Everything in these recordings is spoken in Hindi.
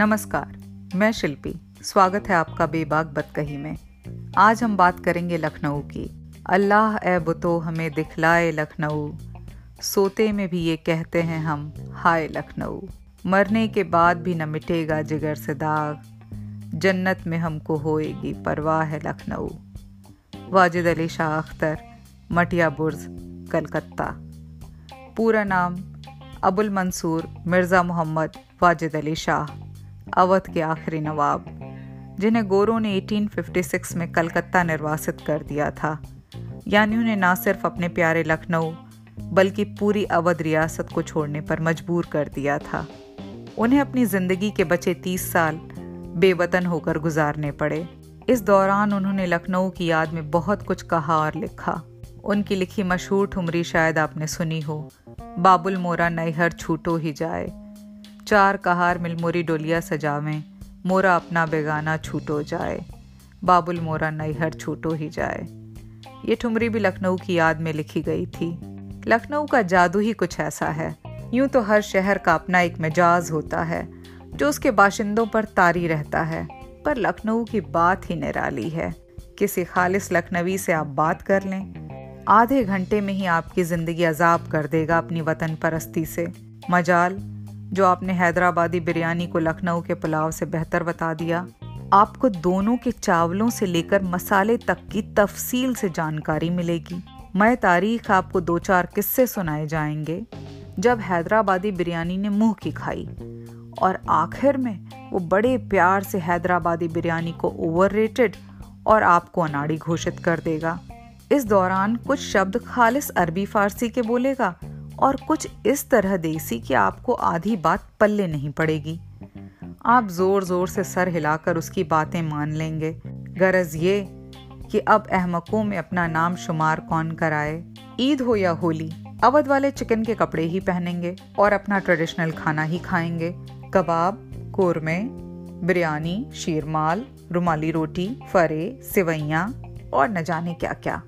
नमस्कार, मैं शिल्पी। स्वागत है आपका बेबाक बदकही में। आज हम बात करेंगे लखनऊ की। अल्लाह ए बुतो, हमें दिखलाए लखनऊ। सोते में भी ये कहते हैं हम, हाय लखनऊ। मरने के बाद भी न मिटेगा जिगर से दाग। जन्नत में हमको होएगी परवाह है लखनऊ। वाजिद अली शाह अख्तर, मटिया बुर्ज, कलकत्ता। पूरा नाम अबुल मंसूर, मिर्ज़ा मोहम्मद वाजिद अली शाह। अवध के आखिरी नवाब, जिन्हें गोरों ने 1856 में कलकत्ता निर्वासित कर दिया था। यानी उन्हें ना सिर्फ़ अपने प्यारे लखनऊ, बल्कि पूरी अवध रियासत को छोड़ने पर मजबूर कर दिया था। उन्हें अपनी ज़िंदगी के बचे तीस साल बेवतन होकर गुजारने पड़े। इस दौरान उन्होंने लखनऊ की याद में बहुत कुछ कहा और लिखा। उनकी लिखी मशहूर ठुमरी शायद आपने सुनी हो, बाबुल मोरा नैहर छूटो ही जाए। चार कहार मिलमोरी डोलिया सजावें, मोरा अपना बेगाना छूटो जाए। बाबुल मोरा नैहर छूटो ही जाए। ये ठुमरी भी लखनऊ की याद में लिखी गई थी। लखनऊ का जादू ही कुछ ऐसा है। यूँ तो हर शहर का अपना एक मिजाज होता है, जो उसके बाशिंदों पर तारी रहता है। पर लखनऊ की बात ही निराली है। किसी खालिस लखनवी से आप बात कर लें। आधे घंटे में ही आपकी ज़िंदगी अजाब कर देगा अपनी वतन परस्ती से। मजाल जो आपने हैदराबादी बिरयानी को लखनऊ के पुलाव से बेहतर बता दिया, आपको दोनों के चावलों से लेकर मसाले तक की तफसील से जानकारी मिलेगी। मैं तारीख आपको दो चार किस्से सुनाए जाएँगे, जब हैदराबादी बिरयानी ने मुँह की खाई। और आखिर में वो बड़े प्यार से हैदराबादी बिरयानी को ओवररेटेड और आपको अनाड़ी घोषित कर देगा। इस दौरान कुछ शब्द खालिस अरबी फारसी के बोलेगा और कुछ इस तरह देसी कि आपको आधी बात पल्ले नहीं पड़ेगी। आप ज़ोर ज़ोर से सर हिलाकर उसकी बातें मान लेंगे। गरज ये कि अब अहमकों में अपना नाम शुमार कौन कराए? ईद हो या होली, अवध वाले चिकन के कपड़े ही पहनेंगे और अपना ट्रेडिशनल खाना ही खाएँगे। कबाब, कोरमे, बिरयानी, शीरमाल, रुमाली रोटी, फरे सिवैया और न जाने क्या क्या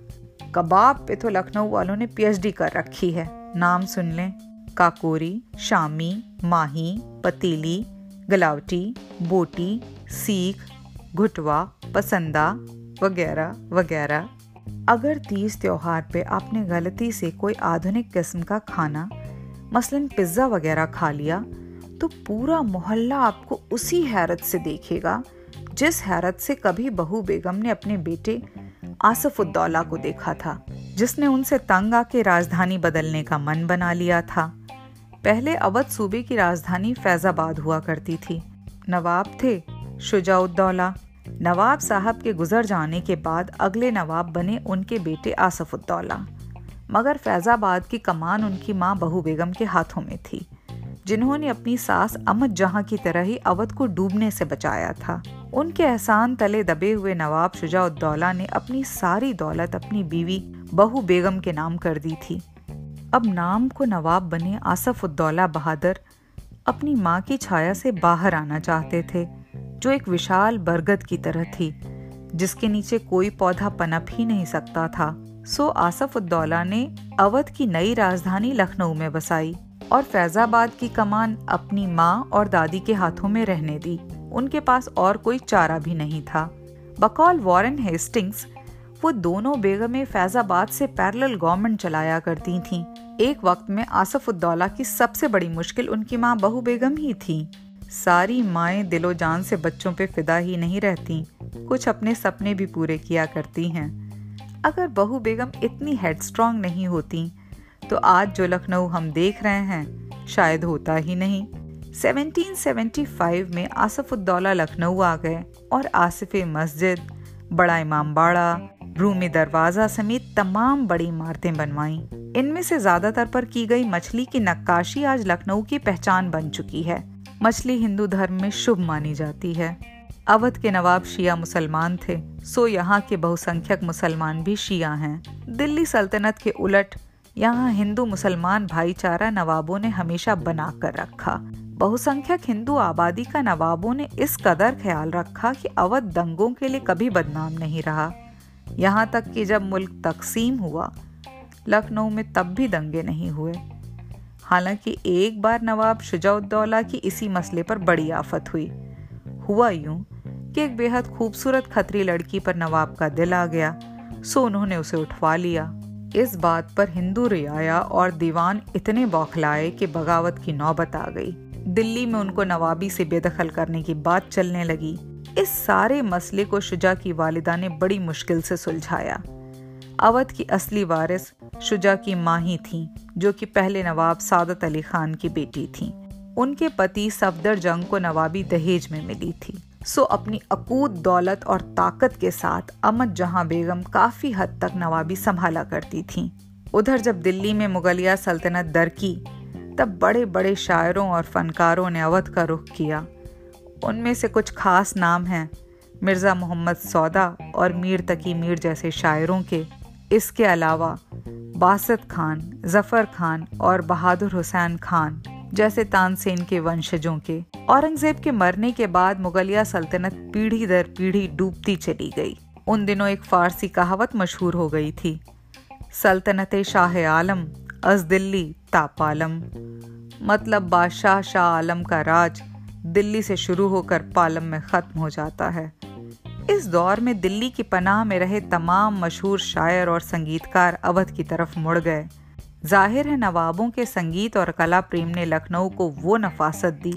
कबाब पे तो लखनऊ वालों ने पीएचडी कर रखी है। नाम सुन लें। काकोरी, शामी, माही, पतीली, गलावटी, बोटी, सीख, घुटवा, पसंदा वगैरह वगैरह। अगर तीज त्योहार पे आपने गलती से कोई आधुनिक किस्म का खाना, मसलन पिज़्ज़ा वगैरह खा लिया तो पूरा मोहल्ला आपको उसी हैरत से देखेगा, जिस हैरत से कभी बहू बेगम ने अपने बेटे आसफुद्दौला को देखा था, जिसने उनसे तंग आके राजधानी बदलने का मन बना लिया था। पहले अवध सूबे की राजधानी फैजाबाद हुआ करती थी। नवाब थे शुजाउद्दौला नवाब साहब के गुजर जाने के बाद अगले नवाब बने उनके बेटे आसफुद्दौला मगर फैजाबाद की कमान उनकी माँ बहू बेगम के हाथों में थी। जिन्होंने अपनी सास अमद जहाँ की तरह ही अवध को डूबने से बचाया था। उनके एहसान तले दबे हुए नवाब शुजाउद्दौला ने अपनी सारी दौलत अपनी बीवी बहू बेगम के नाम कर दी थी। अब नाम को नवाब बने आसफ उद्दौला बहादुर अपनी माँ की छाया से बाहर आना चाहते थे, जो एक विशाल बरगद की तरह थी, जिसके नीचे कोई पौधा पनप ही नहीं सकता था। सो आसफ उद्दौला ने अवध की नई राजधानी लखनऊ में बसाई। और फैजाबाद की कमान अपनी माँ और दादी के हाथों में रहने दी। उनके पास और कोई चारा भी नहीं था। बकौल वॉरेन हेस्टिंग्स वो दोनों बेगमें फैजाबाद से पैरेलल गवर्नमेंट चलाया करती थीं। एक वक्त में आसफ उद्दौला की सबसे बड़ी मुश्किल उनकी माँ बहू बेगम ही थी। सारी माएँ दिलो जान से बच्चों पे फिदा ही नहीं रहती। कुछ अपने सपने भी पूरे किया करती हैं। अगर बहू बेगम इतनी हेडस्ट्रॉन्ग नहीं होती तो आज जो लखनऊ हम देख रहे हैं, शायद होता ही नहीं। 1775 में आसफुद्दौला लखनऊ आ गए और आसिफ मस्जिद, बड़ा इमाम बाड़ा, रूमी दरवाज़ा समेत तमाम बड़ी इमारतें बनवाई। इनमें से ज़्यादातर पर की गई मछली की नक्काशी आज लखनऊ की पहचान बन चुकी है। मछली हिंदू धर्म में शुभ मानी जाती है। अवध के नवाब शिया मुसलमान थे, सो यहाँ के बहुसंख्यक मुसलमान भी शिया हैं। दिल्ली सल्तनत के उलट यहाँ हिंदू मुसलमान भाईचारा नवाबों ने हमेशा बना कर रखा। बहुसंख्यक हिंदू आबादी का नवाबों ने इस कदर ख्याल रखा कि अवध दंगों के लिए कभी बदनाम नहीं रहा। यहाँ तक कि जब मुल्क तकसीम हुआ, लखनऊ में तब भी दंगे नहीं हुए। हालाँकि एक बार नवाब शुजाउद्दौला की इसी मसले पर बड़ी आफत हुई। हुआ यूँ कि एक बेहद खूबसूरत खतरी लड़की पर नवाब का दिल आ गया, सो उन्होंने उसे उठवा लिया। इस बात पर हिंदू रियाया और दीवान इतने बौखलाए कि बगावत की नौबत आ गई। दिल्ली में उनको नवाबी से बेदखल करने की बात चलने लगी। इस सारे मसले को शुजा की वालिदा ने बड़ी मुश्किल से सुलझाया। अवध की असली वारिस शुजा की माँ ही थी, जो कि पहले नवाब सादत अली खान की बेटी थी। उनके पति सफदर जंग को नवाबी दहेज में मिली थी। सो अपनी अकूत दौलत और ताकत के साथ अमद जहाँ बेगम काफ़ी हद तक नवाबी संभाला करती थी। उधर जब दिल्ली में मुगलिया सल्तनत दरकी तब बड़े बड़े शायरों और फनकारों ने अवध का रुख किया। उनमें से कुछ खास नाम हैं, मिर्ज़ा मोहम्मद सौदा और मीर तकी मीर जैसे शायरों के। इसके अलावा बासत खान, जफ़र खान और बहादुर हुसैन खान जैसे तानसेन के वंशजों के। औरंगज़ेब के मरने के बाद मुगलिया सल्तनत पीढ़ी दर पीढ़ी डूबती चली गई। उन दिनों एक फारसी कहावत मशहूर हो गई थी, सल्तनत शाह आलम, अज दिल्ली तापालम। मतलब बादशाह शाह आलम का राज दिल्ली से शुरू होकर पालम में ख़त्म हो जाता है। इस दौर में दिल्ली की पनाह में रहे तमाम मशहूर शायर और संगीतकार अवध की तरफ़ मुड़ गए। ज़ाहिर है नवाबों के संगीत और कला प्रेम ने लखनऊ को वो नफासत दी।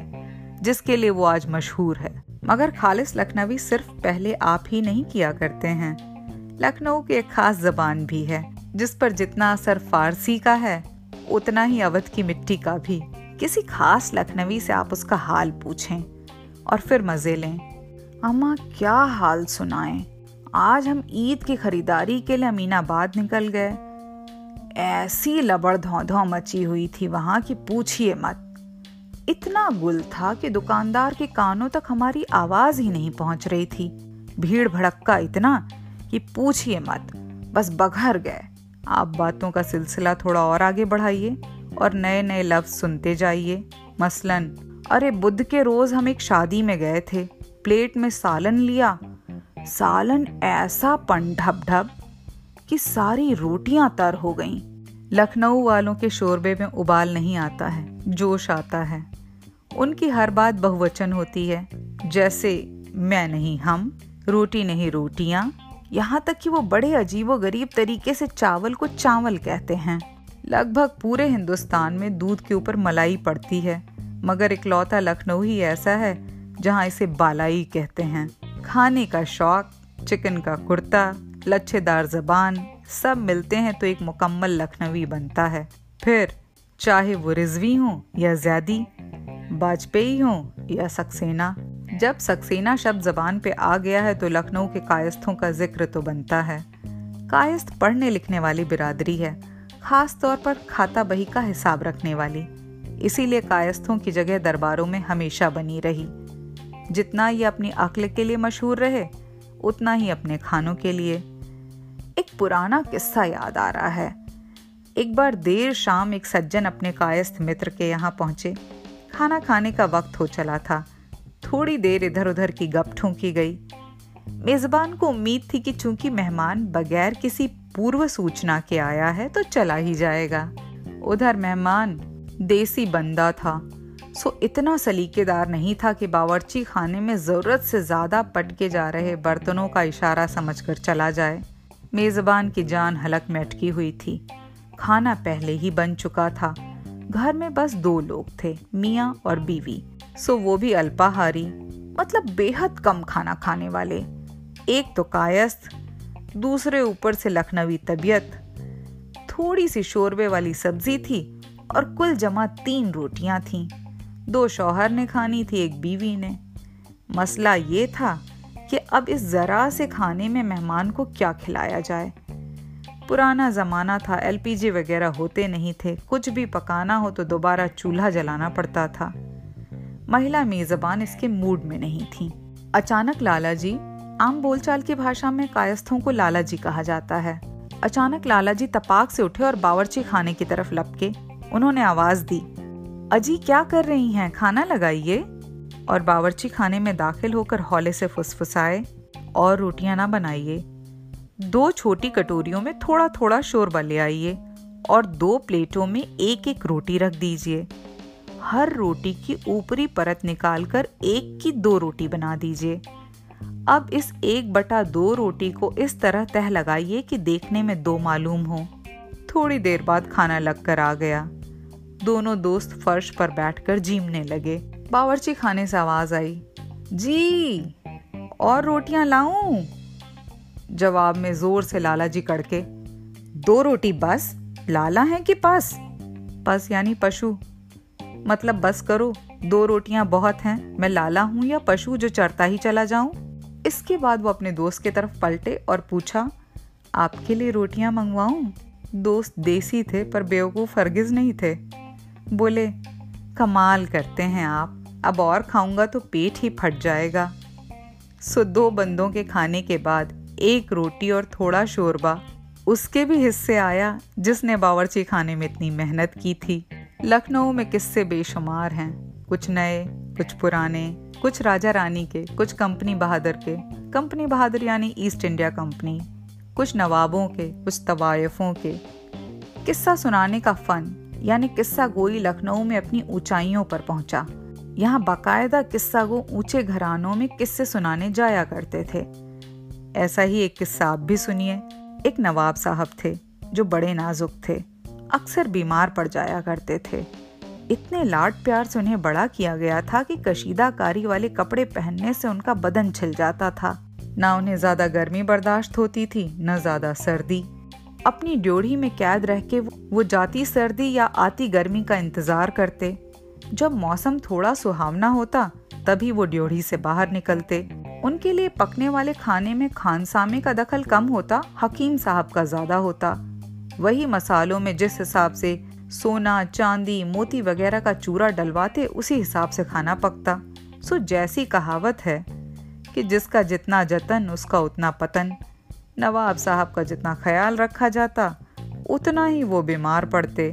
जिसके लिए वो आज मशहूर है। मगर खालिस लखनवी सिर्फ़ पहले आप ही नहीं किया करते हैं। लखनऊ की एक खास जबान भी है, जिस पर जितना असर फारसी का है, उतना ही अवध की मिट्टी का भी। किसी खास लखनवी से आप उसका हाल पूछें और फिर मज़े लें। अम्मा, क्या हाल सुनाएँ? आज हम ईद की खरीदारी के लिए अमीनाबाद निकल गए। ऐसी लबड़ धौ मची हुई थी वहाँ की पूछिए मत। इतना गुल था कि दुकानदार के कानों तक हमारी आवाज़ ही नहीं पहुँच रही थी। भीड़ भड़क्का इतना कि पूछिए मत, बस बघर गए। आप बातों का सिलसिला थोड़ा और आगे बढ़ाइए और नए नए लफ्ज सुनते जाइए। मसलन, अरे बुद्ध के रोज हम एक शादी में गए थे, प्लेट में सालन लिया। सालन ऐसा पन ढब ढब कि सारी रोटियाँ तर हो गईं। लखनऊ वालों के शोरबे में उबाल नहीं आता है, जोश आता है। उनकी हर बात बहुवचन होती है, जैसे, मैं नहीं, हम, रोटी नहीं, रोटियाँ। यहाँ तक कि वो बड़े अजीबो गरीब तरीके से चावल को चावल कहते हैं। लगभग पूरे हिंदुस्तान में दूध के ऊपर मलाई पड़ती है, मगर इकलौता लखनऊ ही ऐसा है, जहाँ इसे बालाई कहते हैं। खाने का शौक, चिकन का कुर्ता, लच्छेदार जबान सब मिलते हैं तो एक मुकम्मल लखनवी बनता है। फिर, चाहे वो रिजवी हो या ज्यादी वाजपेयी हो या सक्सेना, जब सक्सेना शब्द जबान पे आ गया है तो लखनऊ के कायस्थों का ज़िक्र तो बनता है। कायस्थ पढ़ने लिखने वाली बिरादरी है, खास तौर पर खाता बही का हिसाब रखने वाली। इसीलिए कायस्थों की जगह दरबारों में हमेशा बनी रही। जितना ये अपनी अक्ल के लिए मशहूर रहे, उतना ही अपने खानों के लिए। एक पुराना किस्सा याद आ रहा है। एक बार देर शाम एक सज्जन अपने कायस्थ मित्र के यहाँ पहुँचे। खाना खाने का वक्त हो चला था। थोड़ी देर इधर उधर की गप ठूंकी गई। मेजबान को उम्मीद थी कि चूँकि मेहमान बगैर किसी पूर्व सूचना के आया है तो चला ही जाएगा। उधर मेहमान देसी बंदा था। सो इतना सलीकेदार नहीं था कि बावर्ची खाने में ज़रूरत से ज़्यादा पटके जा रहे बर्तनों का इशारा समझकर चला जाए। मेज़बान की जान हलक में अटकी हुई थी। खाना पहले ही बन चुका था। घर में बस दो लोग थे, मियाँ और बीवी। सो वो भी अल्पाहारी मतलब बेहद कम खाना खाने वाले। एक तो कायस्थ, दूसरे ऊपर से लखनवी तबीयत। थोड़ी सी शोरबे वाली सब्ज़ी थी और कुल जमा तीन रोटियाँ थीं। दो शौहर ने खानी थी, एक बीवी ने। मसला ये था कि अब इस ज़रा से खाने में मेहमान को क्या खिलाया जाए। पुराना ज़माना था, एलपीजी वगैरह होते नहीं थे। कुछ भी पकाना हो तो दोबारा चूल्हा जलाना पड़ता था। महिला मेज़बान इसके मूड में नहीं थी। अचानक लाला जी आम बोलचाल की भाषा में कायस्थों को लाला जी कहा जाता है। अचानक लाला जी तपाक से उठे और बावर्ची खाने की तरफ़ लपके। उन्होंने आवाज़ दी, अजी, क्या कर रही हैं? खाना लगाइए? और बावर्ची खाने में दाखिल होकर हौले से फुसफुसाए, और रोटियाँ ना बनाइए। दो छोटी कटोरियों में थोड़ा थोड़ा शोरबा ले आइए और दो प्लेटों में एक एक रोटी रख दीजिए। हर रोटी की ऊपरी परत निकालकर एक की दो रोटी बना दीजिए। अब इस एक बटा दो रोटी को इस तरह तह लगाइए कि देखने में दो मालूम हो। थोड़ी देर बाद खाना लगकर आ गया। दोनों दोस्त फर्श पर बैठकर जीमने लगे। बावर्ची खाने से आवाज़ आई। जी, और रोटियाँ लाऊं? जवाब में ज़ोर से लाला जी कड़के, दो रोटी बस, लाला है कि पस? पस यानी पशु मतलब बस करो, दो रोटियाँ बहुत हैं, मैं लाला हूँ या पशु जो चरता ही चला जाऊँ? इसके बाद वो अपने दोस्त की तरफ़ पलटे और पूछा, आपके लिए रोटियाँ मंगवाऊं? दोस्त देसी थे पर बेवकूफ़ फरगिज नहीं थे। बोले, कमाल करते हैं आप अब और खाऊँगा तो पेट ही फट जाएगा। सो दो बंदों के खाने के बाद एक रोटी और थोड़ा शोरबा उसके भी हिस्से आया जिसने बावर्ची खाने में इतनी मेहनत की थी। लखनऊ में किस्से बेशुमार हैं। कुछ नए, कुछ पुराने, कुछ राजा रानी के, कुछ कंपनी बहादुर के। कंपनी बहादुर यानी ईस्ट इंडिया कंपनी। कुछ नवाबों के, कुछ तवायफों के। किस्सा सुनाने का फन, यानी किस्सा गोई लखनऊ में अपनी ऊंचाइयों पर पहुँचा। यहाँ बाकायदा किस्सा गो ऊँचे घरानों में किस्से सुनाने जाया करते थे। ऐसा ही एक किस्सा आप भी सुनिए। एक नवाब साहब थे, जो बड़े नाजुक थे। अक्सर बीमार पड़ जाया करते थे। इतने लाड प्यार से उन्हें बड़ा किया गया था कि कशीदाकारी वाले कपड़े पहनने से उनका बदन छिल जाता था। ना उन्हें ज़्यादा गर्मी बर्दाश्त होती थी, न ज़्यादा सर्दी। अपनी ड्योढ़ी में कैद रह के वो जाती सर्दी या आती गर्मी का इंतज़ार करते। जब मौसम थोड़ा सुहावना होता, तभी वो ड्योढ़ी से बाहर निकलते। उनके लिए पकने वाले खाने में खानसामे का दखल कम होता, हकीम साहब का ज़्यादा होता। वही मसालों में जिस हिसाब से सोना, चांदी, मोती वगैरह का चूरा डलवाते, उसी हिसाब से खाना पकता। सो जैसी कहावत है कि जिसका जितना जतन, उसका उतना पतन। नवाब साहब का जितना ख्याल रखा जाता, उतना ही वो बीमार पड़ते।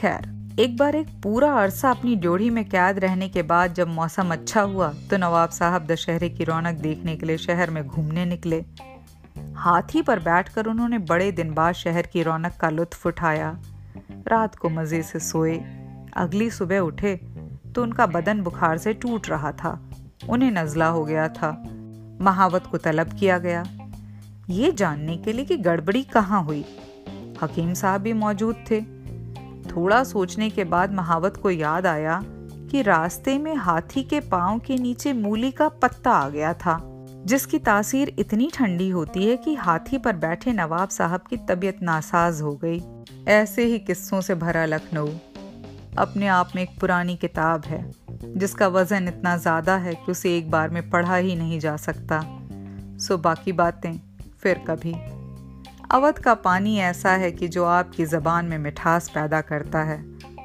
खैर एक बार एक पूरा अरसा अपनी ड्योढ़ी में कैद रहने के बाद जब मौसम अच्छा हुआ तो नवाब साहब दशहरे की रौनक देखने के लिए शहर में घूमने निकले। हाथी पर बैठकर उन्होंने बड़े दिन बाद शहर की रौनक का लुत्फ उठाया। रात को मज़े से सोए। अगली सुबह उठे तो उनका बदन बुखार से टूट रहा था। उन्हें नजला हो गया था। महावत को तलब किया गया। ये जानने के लिए कि गड़बड़ी कहाँ हुई? हकीम साहब भी मौजूद थे। थोड़ा सोचने के बाद महावत को याद आया कि रास्ते में हाथी के पाँव के नीचे मूली का पत्ता आ गया था, जिसकी तासीर इतनी ठंडी होती है कि हाथी पर बैठे नवाब साहब की तबीयत नासाज हो गई। ऐसे ही किस्सों से भरा लखनऊ। अपने आप में एक पुरानी किताब है, जिसका वज़न इतना ज़्यादा है कि उसे एक बार में पढ़ा ही नहीं जा सकता। सो बाकी बातें फिर कभी। अवध का पानी ऐसा है कि जो आपकी ज़बान में मिठास पैदा करता है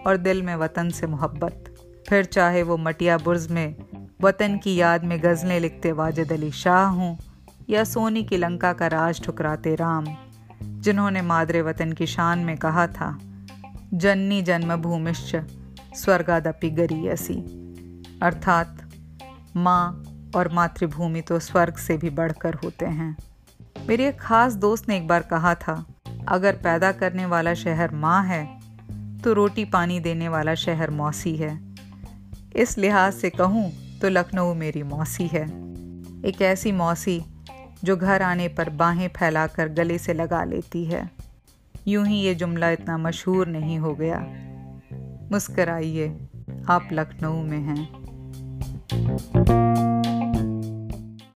और दिल में वतन से मोहब्बत। फिर चाहे वो मटिया बुर्ज में, वतन की याद में गज़लें लिखते वाजिद अली शाह हों, या सोनी की लंका का राज ठुकराते राम, जिन्होंने मादरे वतन की शान में कहा था, जन्नी जन्म भूमिश्च स्वर्गादपि गरीयसी अर्थात माँ और मातृभूमि तो स्वर्ग से भी बढ़कर होते हैं। मेरी एक खास दोस्त ने एक बार कहा था, अगर पैदा करने वाला शहर माँ है तो रोटी पानी देने वाला शहर मौसी है। इस लिहाज से कहूँ तो लखनऊ मेरी मौसी है। एक ऐसी मौसी जो घर आने पर बाहें फैलाकर गले से लगा लेती है। यूँ ही ये जुमला इतना मशहूर नहीं हो गया। मुस्कराइए, आप लखनऊ में हैं।